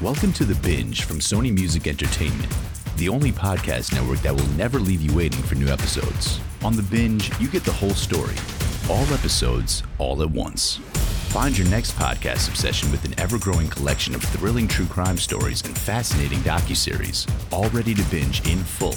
Welcome to The Binge from Sony Music Entertainment, the only podcast network that will never leave you waiting for new episodes. On The Binge, you get the whole story, all episodes, all at once. Find your next podcast obsession with an ever growing collection of thrilling true crime stories and fascinating docuseries, all ready to binge in full,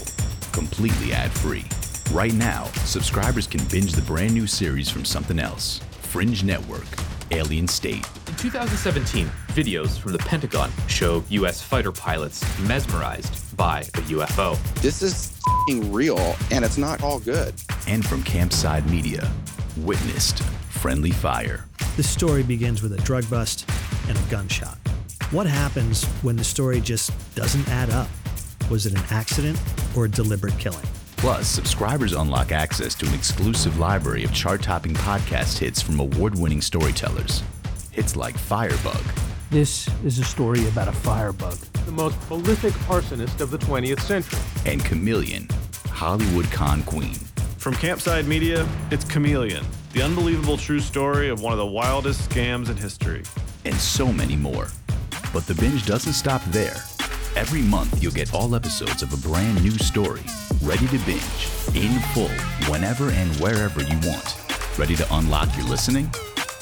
completely ad free. Right now, subscribers can binge the brand new series from something else Fringe Network, Alien State. In 2017, videos from the Pentagon show U.S. fighter pilots mesmerized by a UFO. This is f***ing real, and it's not all good. And from Campside Media, Witnessed, Friendly Fire. The story begins with a drug bust and a gunshot. What happens when the story just doesn't add up? Was it an accident or a deliberate killing? Plus, subscribers unlock access to an exclusive library of chart topping podcast hits from award winning storytellers. Hits like Firebug, This is a story about a firebug. the most prolific arsonist of the 20th century. and Chameleon, Hollywood Con Queen. From Campside Media, it's Chameleon, the unbelievable true story of one of the wildest scams in history. and so many more. But the binge doesn't stop there. Every month, you'll get all episodes of a brand new story, ready to binge, in full, whenever and wherever you want. Ready to unlock your listening?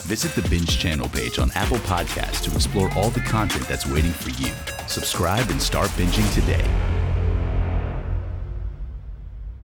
Visit the Binge channel page on Apple Podcasts to explore all the content that's waiting for you. Subscribe and start binging today.